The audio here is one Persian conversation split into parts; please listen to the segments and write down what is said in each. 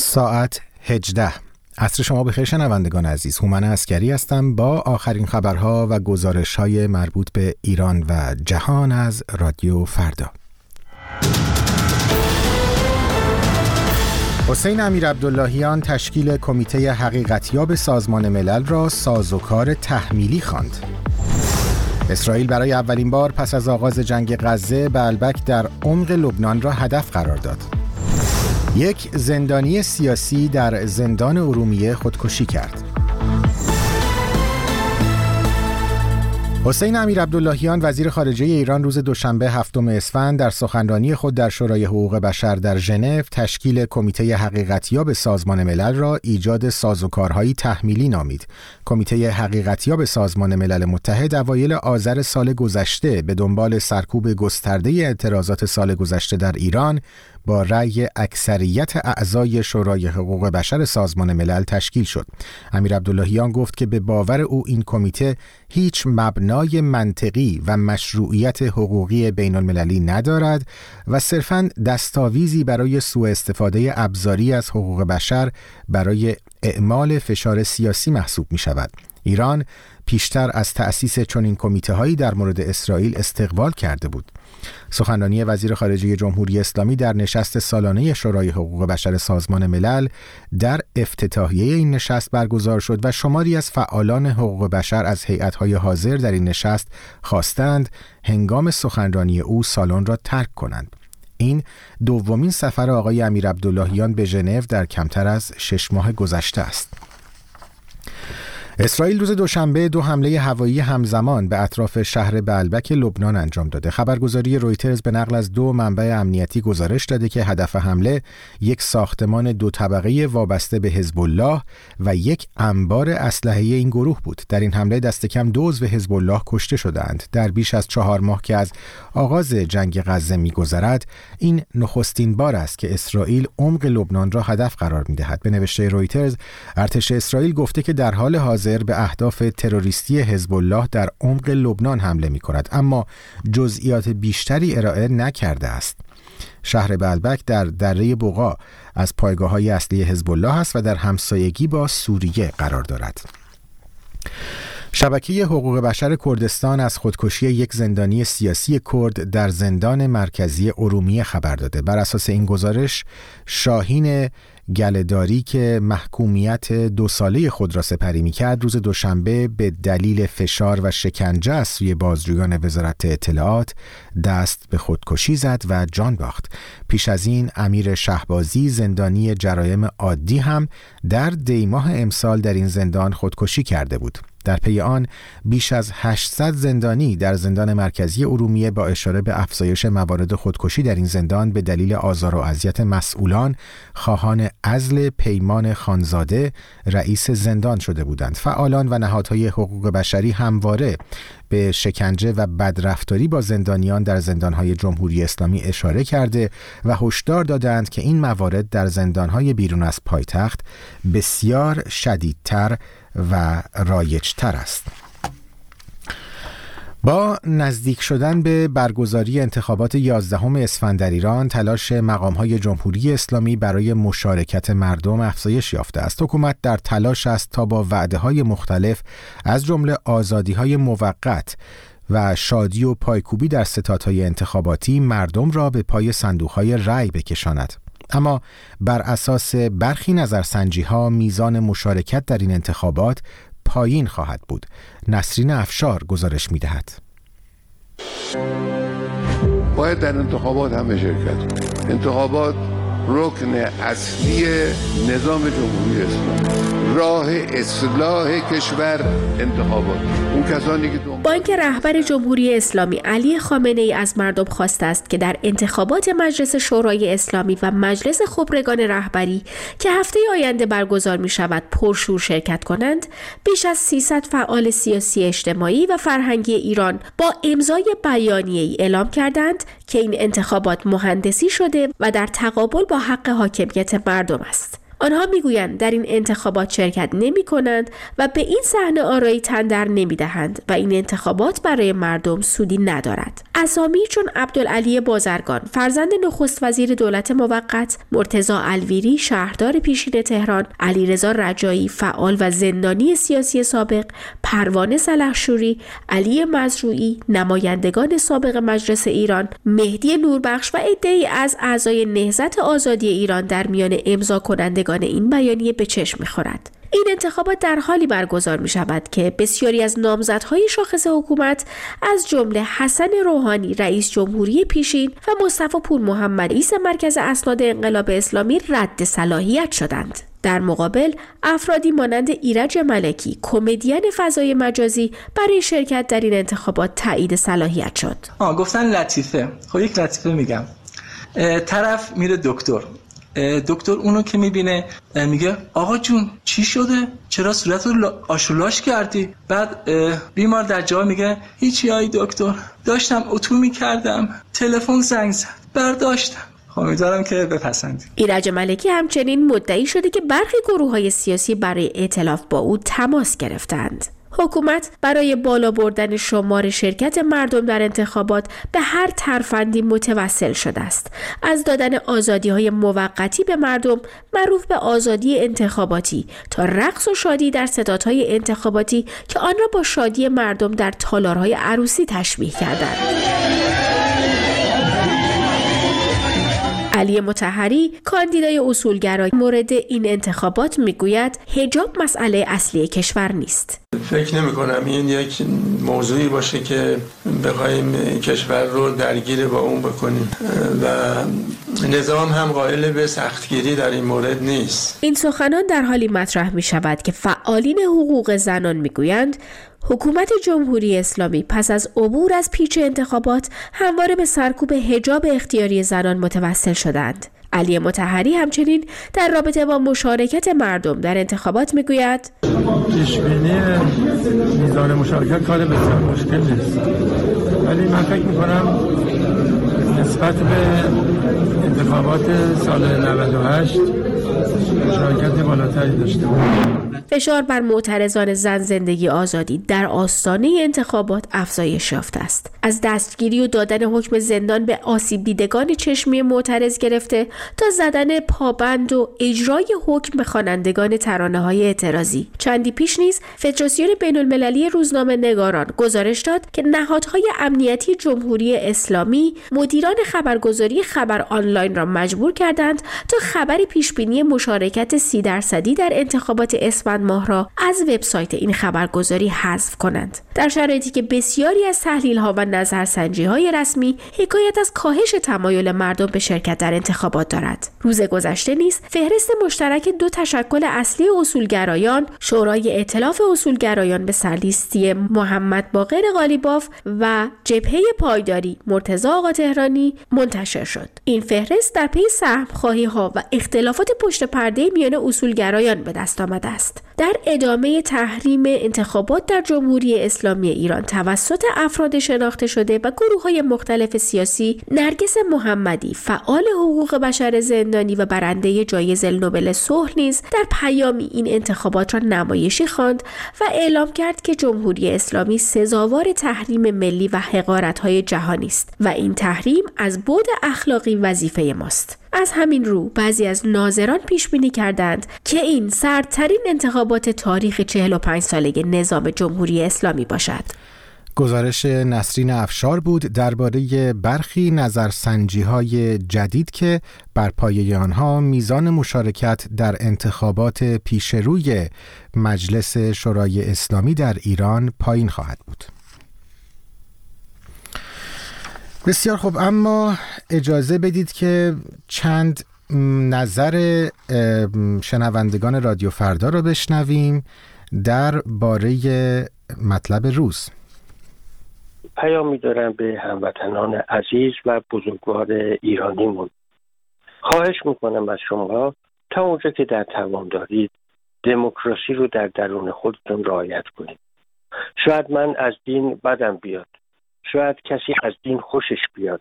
ساعت 18 عصر شما بخیر شنوندگان عزیز هومن اسکری هستم با آخرین خبرها و گزارش های مربوط به ایران و جهان از رادیو فردا حسین امیر عبداللهیان تشکیل کمیته حقیقتیاب سازمان ملل را سازوکار تحمیلی خواند. اسرائیل برای اولین بار پس از آغاز جنگ غزه به در عمق لبنان را هدف قرار داد. یک زندانی سیاسی در زندان ارومیه خودکشی کرد. حسین امیر عبداللهیان وزیر خارجه ایران روز دوشنبه هفتم اسفند در سخنرانی خود در شورای حقوق بشر در ژنو تشکیل کمیته حقیقتیاب سازمان ملل را ایجاد سازوکارهایی تحمیلی نامید. کمیته حقیقتیاب سازمان ملل متحد اوایل آذر سال گذشته به دنبال سرکوب گسترده اعتراضات سال گذشته در ایران با رأی اکثریت اعضای شورای حقوق بشر سازمان ملل تشکیل شد. امیر عبداللهیان گفت که به باور او این کمیته هیچ مبنای منطقی و مشروعیت حقوقی بین المللی ندارد و صرفاً دستاویزی برای سوء استفاده ابزاری از حقوق بشر برای اعمال فشار سیاسی محسوب می شود. ایران پیشتر از تأسیس چنین کمیته هایی در مورد اسرائیل استقبال کرده بود. سخنرانی وزیر خارجه جمهوری اسلامی در نشست سالانه شورای حقوق بشر سازمان ملل در افتتاحیه این نشست برگزار شد و شماری از فعالان حقوق بشر از هیئت‌های حاضر در این نشست خواستند هنگام سخنرانی او سالن را ترک کنند. این دومین سفر آقای امیر عبداللهیان به ژنو در کمتر از شش ماه گذشته است. اسرائیل روز دوشنبه دو حمله هوایی همزمان به اطراف شهر بلبک لبنان انجام داده. خبرگزاری رویترز به نقل از دو منبع امنیتی گزارش داده که هدف حمله یک ساختمان دو طبقه وابسته به حزب الله و یک انبار اسلحه این گروه بود. در این حمله دست کم دو عضو حزب الله کشته شدند. در بیش از چهار ماه که از آغاز جنگ غزه میگذرد، این نخستین بار است که اسرائیل عمق لبنان را هدف قرار می‌دهد. به نوشته رویترز، ارتش اسرائیل گفته که در حال حاضر به اهداف تروریستی حزب الله در عمق لبنان حمله می کند اما جزئیات بیشتری ارائه نکرده است. شهر بلبک در دره بوغا از پایگاه های اصلی حزب الله است و در همسایگی با سوریه قرار دارد. شبکه حقوق بشر کردستان از خودکشی یک زندانی سیاسی کرد در زندان مرکزی ارومیه خبر داده. بر اساس این گزارش شاهین گلهداری که محکومیت دو ساله خود را سپری می کرد روز دوشنبه به دلیل فشار و شکنجه از سوی بازجویان وزارت اطلاعات دست به خودکشی زد و جان باخت. پیش از این امیر شهبازی زندانی جرایم عادی هم در دیماه امسال در این زندان خودکشی کرده بود. در پی آن بیش از 800 زندانی در زندان مرکزی ارومیه با اشاره به افزایش موارد خودکشی در این زندان به دلیل آزار و اذیت مسئولان خواهان ازل پیمان خانزاده رئیس زندان شده بودند. فعالان و نهادهای حقوق بشری همواره به شکنجه و بدرفتاری با زندانیان در زندانهای جمهوری اسلامی اشاره کرده و هشدار دادند که این موارد در زندانهای بیرون از پایتخت بسیار شدیدتر و رایجتر است. با نزدیک شدن به برگزاری انتخابات 11 اسفند در ایران تلاش مقامهای جمهوری اسلامی برای مشارکت مردم افزایش یافته است. حکومت در تلاش است تا با وعده های مختلف از جمله آزادی های موقت و شادی و پایکوبی در ستادهای انتخاباتی مردم را به پای صندوقهای رأی بکشاند. اما بر اساس برخی نظرسنجی ها میزان مشارکت در این انتخابات پایین خواهد بود. نسرین افشار گزارش می دهد باید در انتخابات همه شرکت انتخابات رکن اصلی نظام جمهوری اسلامی. راه اصلاح کشور انتخابات. اون کسانی که با اینکه رهبر جمهوری اسلامی علی خامنه ای از مردم خواسته است که در انتخابات مجلس شورای اسلامی و مجلس خبرگان رهبری که هفته آینده برگزار می شود پرشور شرکت کنند بیش از 300 فعال سیاسی اجتماعی و فرهنگی ایران با امضای بیانیه ای اعلام کردند که این انتخابات مهندسی شده و در تقابل با حق حاکمیت مردم است. آنها می‌گویند در این انتخابات شرکت نمی کنند و به این صحنه آرایی تندر نمی دهند و این انتخابات برای مردم سودی ندارد. اسامی چون عبدالعلی بازرگان فرزند نخست وزیر دولت موقت مرتزا الویری شهردار پیشین تهران علیرضا رجایی فعال و زندانی سیاسی سابق پروانه سلحشوری علی مزروعی نمایندگان سابق مجلس ایران مهدی نوربخش و عدهای از اعضای نهضت آزادی ایران در میان امضا کنندگان این بیانیه به چشم می‌خورد این انتخابات در حالی برگزار می شود که بسیاری از نامزدهای شاخص حکومت از جمله حسن روحانی رئیس جمهوری پیشین و مصطفی پور محمد رئیس مرکز اسناد انقلاب اسلامی رد صلاحیت شدند. در مقابل افرادی مانند ایرج ملکی کمدین فضای مجازی برای شرکت در این انتخابات تایید صلاحیت شد. آه گفتن لطیفه. خب یک لطیفه میگم. طرف میره دکتر دکتر اونو که می‌بینه میگه آقا جون چی شده؟ چرا صورت رو آشولاش کردی؟ بعد بیمار در جا میگه هیچی های دکتر داشتم اتو می‌کردم تلفن زنگ زد برداشتم. خب، امیدوارم که بپسندی ایرج ملکی همچنین مدعی شده که برخی گروه های سیاسی برای اعتلاف با او تماس گرفتند. حکومت برای بالا بردن شمار شرکت مردم در انتخابات به هر ترفندی متوسل شده است. از دادن آزادی های موقتی به مردم معروف به آزادی انتخاباتی تا رقص و شادی در ستادهای انتخاباتی که آن را با شادی مردم در تالارهای عروسی تشبیه کردند. علی متحری کاندیدای اصولگرای مورد این انتخابات می‌گوید هجاب مسئله اصلی کشور نیست. فکر نمی کنم این یک موضوعی باشه که بخوایم کشور رو درگیر با اون بکنیم. و نظام هم قائل به سختگیری در این مورد نیست. این سخنان در حالی مطرح می شود که فعالین حقوق زنان می گویند حکومت جمهوری اسلامی پس از عبور از پیچ انتخابات همواره به سرکوب حجاب اختیاری زنان متوسل شدند. علی متحری همچنین در رابطه با مشارکت مردم در انتخابات می‌گوید پیشبینی میزان مشارکت کار بسیار مشکل نیست ولی من فکر می‌کنم نسبت به انتخابات سال 98 مشارکت بالاتری داشته فشار بر معترضان زن زندگی آزادی در آستانه انتخابات افزایش یافته است. از دستگیری و دادن حکم زندان به آسیب دیدگان چشمی معترض گرفته تا زدن پابند و اجرای حکم به خوانندگان ترانه های اعتراضی. چندی پیش نیز فدراسیون بین المللی روزنامه نگاران گزارش داد که نهادهای امنیتی جمهوری اسلامی مدیران خبرگزاری خبر آنلاین را مجبور کردند تا خبری پیشبینی مشارکت سی درصدی در انتخابات اسفند ماه را از وبسایت این خبرگزاری حذف کنند. در شرایطی که بسیاری از تحلیل ها و نظرسنجی های رسمی حکایت از کاهش تمایل مردم به شرکت در انتخابات دارد. روز گذشته نیز فهرست مشترک دو تشکل اصلی اصولگرایان شورای ائتلاف اصولگرایان به سرلیستی محمد باقر غالیباف و جبهه پایداری مرتضی آقا تهرانی منتشر شد. این فهرست در پی سهم خواهی ها و اختلافات پشت پرده میان اصولگرایان به دست آمده است. در ادامه تحریم انتخابات در جمهوری اسلامی ایران توسط افراد شناخته شده و گروه های مختلف سیاسی نرگس محمدی فعال حقوق بشر زندانی و برنده جایزه نوبل صلح نیز در پیامی این انتخابات را نمایشی خواند و اعلام کرد که جمهوری اسلامی سزاوار تحریم ملی و های جهانی است و این تحریم از بود اخلاقی وظیفه ماست از همین رو بعضی از ناظران پیش بینی کردند که این سردترین انتخابات تاریخ 45 ساله نظام جمهوری اسلامی باشد. گزارش نسرین افشار بود درباره برخی نظرسنجی های جدید که بر پایه آنها میزان مشارکت در انتخابات پیشروی مجلس شورای اسلامی در ایران پایین خواهد بود. بسیار خوب اما اجازه بدید که چند نظر شنوندگان رادیو فردا رو بشنویم در باره مطلب روز. پیامی دارم به هموطنان عزیز و بزرگوار ایرانیمون. خواهش می‌کنم از شما تا اونجا که در توان دارید دموکراسی رو در درون خودتون رعایت کنید. شاید من از دین بدم بیاد. شاید کسی از دین خوشش بیاد.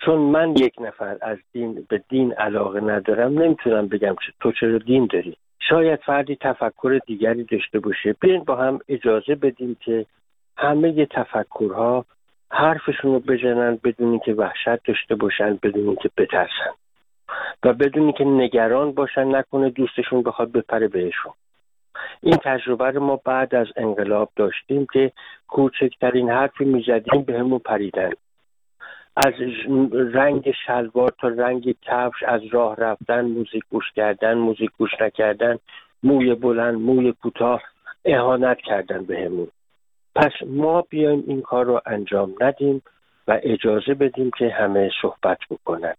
چون من یک نفر از دین به دین علاقه ندارم نمی‌تونم بگم که تو چرا دین داری. شاید فردی تفکر دیگری داشته باشه. بیاین با هم اجازه بدیم که همه تفکرها حرفشون رو بزنن بدونی که وحشت داشته باشن بدونی که بترسن. و بدونی که نگران باشن نکنه دوستشون بخواد بپره بهشون. این تجربه رو ما بعد از انقلاب داشتیم که کوچکترین حرفی می‌زدیم به همون پریدن. از رنگ شلوار تا رنگ کفش از راه رفتن موزیک گوش کردن موزیک گوش نکردن موی بلند موی کوتاه اهانت کردن بهمون پس ما بیایم این کار رو انجام ندیم و اجازه بدیم که همه صحبت بکنن.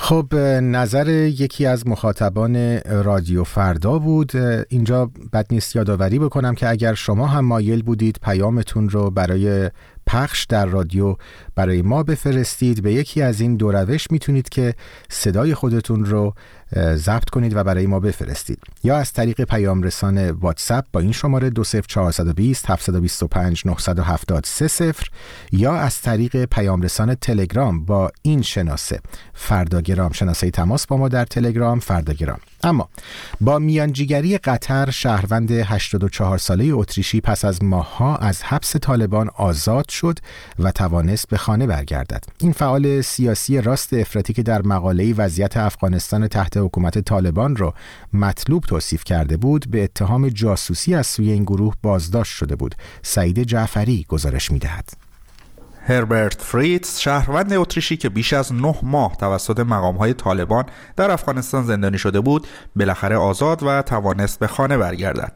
خب نظر یکی از مخاطبان رادیو فردا بود. اینجا بد نیست یادآوری بکنم که اگر شما هم مایل بودید پیامتون رو برای پخش در رادیو برای ما بفرستید به یکی از این دو روش می‌تونید که صدای خودتون رو ضبط کنید و برای ما بفرستید. یا از طریق پیام رسان واتساپ با این شماره 20420 725 973 یا از طریق پیام رسان تلگرام با این شناسه. فرداگرام شناسه تماس با ما در تلگرام. فرداگرام اما با میانجیگری قطر شهروند 84 ساله اتریشی پس از ماهها از حبس طالبان آزاد شد و توانست به خانه برگردد. این فعال سیاسی راست افراطی که در مقاله وضعیت افغانستان تحت حکومت طالبان را مطلوب توصیف کرده بود به اتهام جاسوسی از سوی این گروه بازداشت شده بود. سعید جعفری گزارش می‌دهد. هربرت فریتز شهروند اتریشی که بیش از نه ماه توسط مقامهای طالبان در افغانستان زندانی شده بود بالاخره آزاد و توانست به خانه برگردد.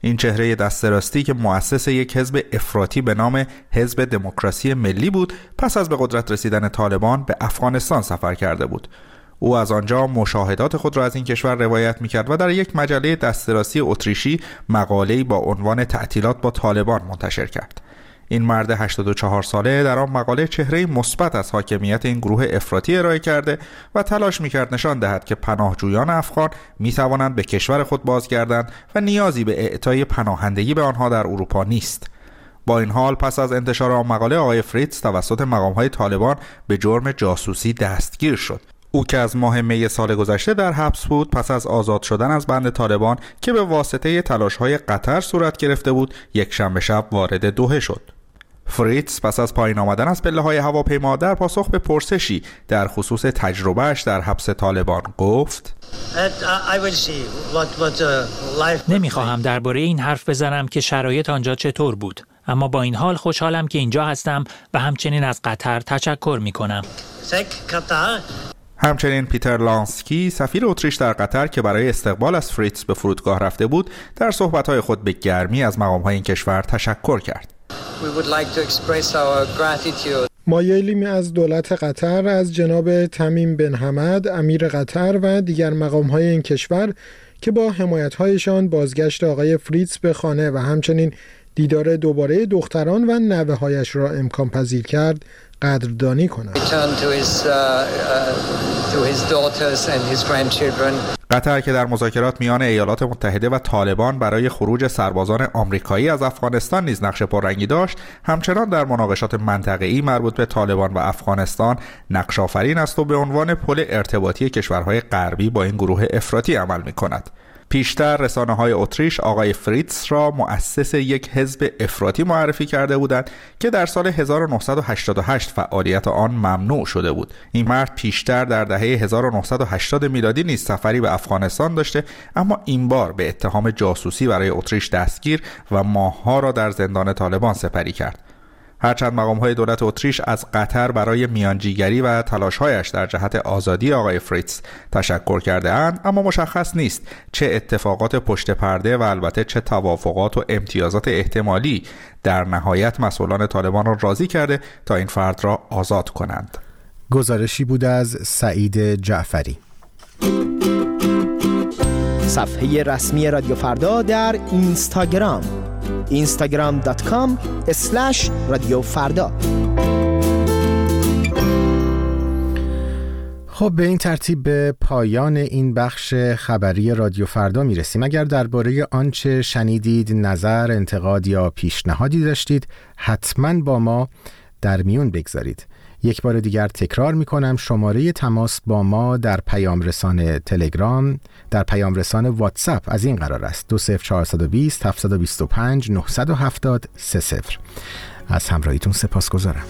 این چهره دست راستی که مؤسس یک حزب افراطی به نام حزب دموکراسی ملی بود پس از به قدرت رسیدن طالبان به افغانستان سفر کرده بود. او از آنجا مشاهدات خود را از این کشور روایت می‌کرد و در یک مجله دسترسی اتریشی مقاله‌ای با عنوان تعطیلات با طالبان منتشر کرد. این مرد 84 ساله در آن مقاله چهره مثبت از حاکمیت این گروه افراطی ارائه کرده و تلاش می‌کرد نشان دهد که پناهجویان افغان می توانند به کشور خود بازگردند و نیازی به اعطای پناهندگی به آنها در اروپا نیست. با این حال پس از انتشار آن مقاله آقای فریتز توسط مقامهای طالبان به جرم جاسوسی دستگیر شد. او که از ماه می سال گذشته در حبس بود پس از آزاد شدن از بند طالبان که به واسطه تلاش های قطر صورت گرفته بود یک شنبه شب وارد دوهه شد. فریتز پس از پایین آمدن از پله های هواپیما در پاسخ به پرسشی در خصوص تجربهش در حبس طالبان گفت نمی‌خواهم درباره این حرف بزنم که شرایط آنجا چطور بود. اما با این حال خوشحالم که اینجا هستم و همچنین از قطر تشکر می کنم همچنین پیتر لانسکی سفیر اتریش در قطر که برای استقبال از فریتز به فرودگاه رفته بود در صحبتهای خود به گرمی از مقامهای این کشور تشکر کرد. مایلیم از دولت قطر از جناب تمیم بن حمد امیر قطر و دیگر مقام های این کشور که با حمایت هایشان بازگشت آقای فریتز به خانه و همچنین دیدار دوباره دختران و نوه هایش را امکان پذیر کرد قدردانی کند. قطر که در مذاکرات میان ایالات متحده و طالبان برای خروج سربازان آمریکایی از افغانستان نیز نقش پررنگی داشت همچنان در مناقشات منطقه‌ای مربوط به طالبان و افغانستان نقش آفرین است و به عنوان پل ارتباطی کشورهای غربی با این گروه افراطی عمل می کند. پیشتر رسانه های اتریش آقای فریتز را مؤسس یک حزب افراطی معرفی کرده بودند که در سال 1988 فعالیت آن ممنوع شده بود. این مرد پیشتر در دهه 1980 میلادی نیز سفری به افغانستان داشته اما این بار به اتهام جاسوسی برای اتریش دستگیر و ماهها را در زندان طالبان سپری کرد. هرچند مقام های دولت اتریش از قطر برای میانجیگری و تلاشهایش در جهت آزادی آقای فریتز تشکر کرده اند اما مشخص نیست چه اتفاقات پشت پرده و البته چه توافقات و امتیازات احتمالی در نهایت مسئولان طالبان را راضی کرده تا این فرد را آزاد کنند. گزارشی بود از سعید جعفری. صفحه رسمی رادیو فردا در اینستاگرام. instagram.com رادیو فردا خب به این ترتیب به پایان این بخش خبری رادیو فردا می رسیم اگر درباره آنچه شنیدید نظر انتقاد یا پیشنهادی داشتید حتما با ما در میون بگذارید. یک بار دیگر تکرار می کنم شماره تماس با ما در پیام رسان تلگرام در پیام رسان واتساپ از این قرار است. 20420 725 970 30 از همراهیتون سپاس گذارم